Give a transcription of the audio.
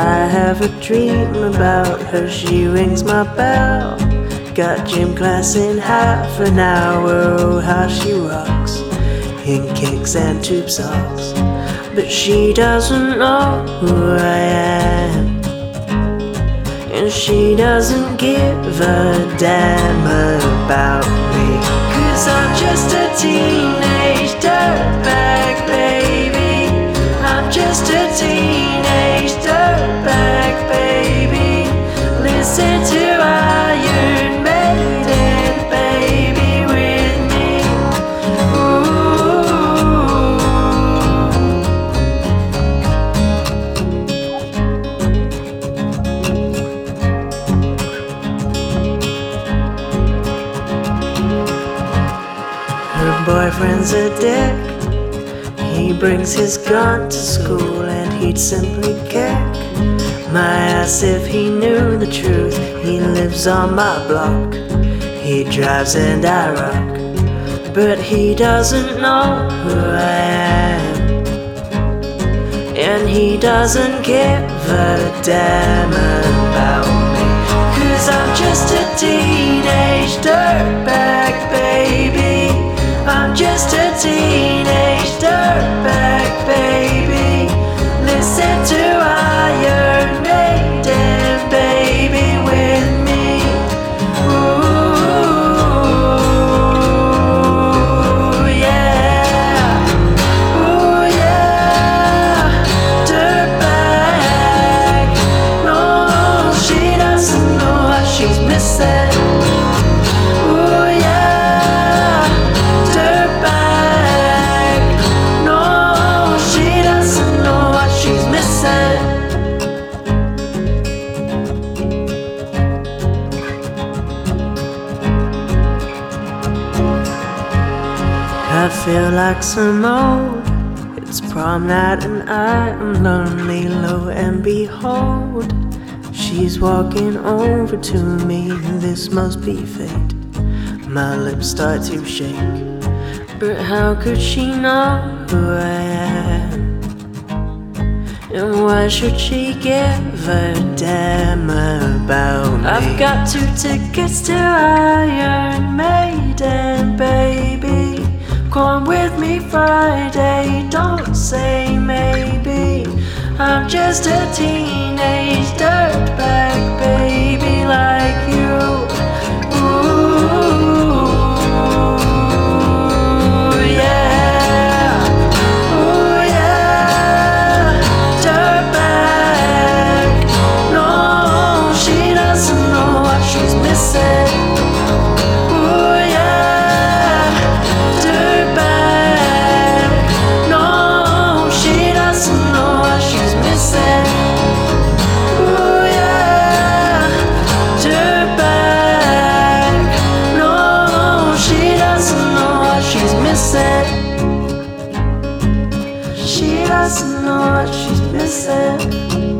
have a dream about her. She rings my bell. Got gym class in half an hour. Oh, how she rocks in kicks and tube socks. But she doesn't know who I am. And she doesn't give a damn about me. Cause I'm just a teenage boyfriend's a dick. He brings his gun to school and he'd simply kick my ass if he knew the truth. He lives on my block. He drives and I rock. But he doesn't know who I am. And he doesn't give a damn about me. Cause I'm just a teenage just a teenage dirtbag, I feel like some old. It's prom night and I am lonely, lo and behold. She's walking over to me, this must be fate. My lips start to shake, but how could she know who I am? And why should she give a damn about me? I've got two tickets to Iron Maiden, baby. Friday, don't say maybe. I'm just a baby. doesn't know what she's missing. She doesn't know what she's missing.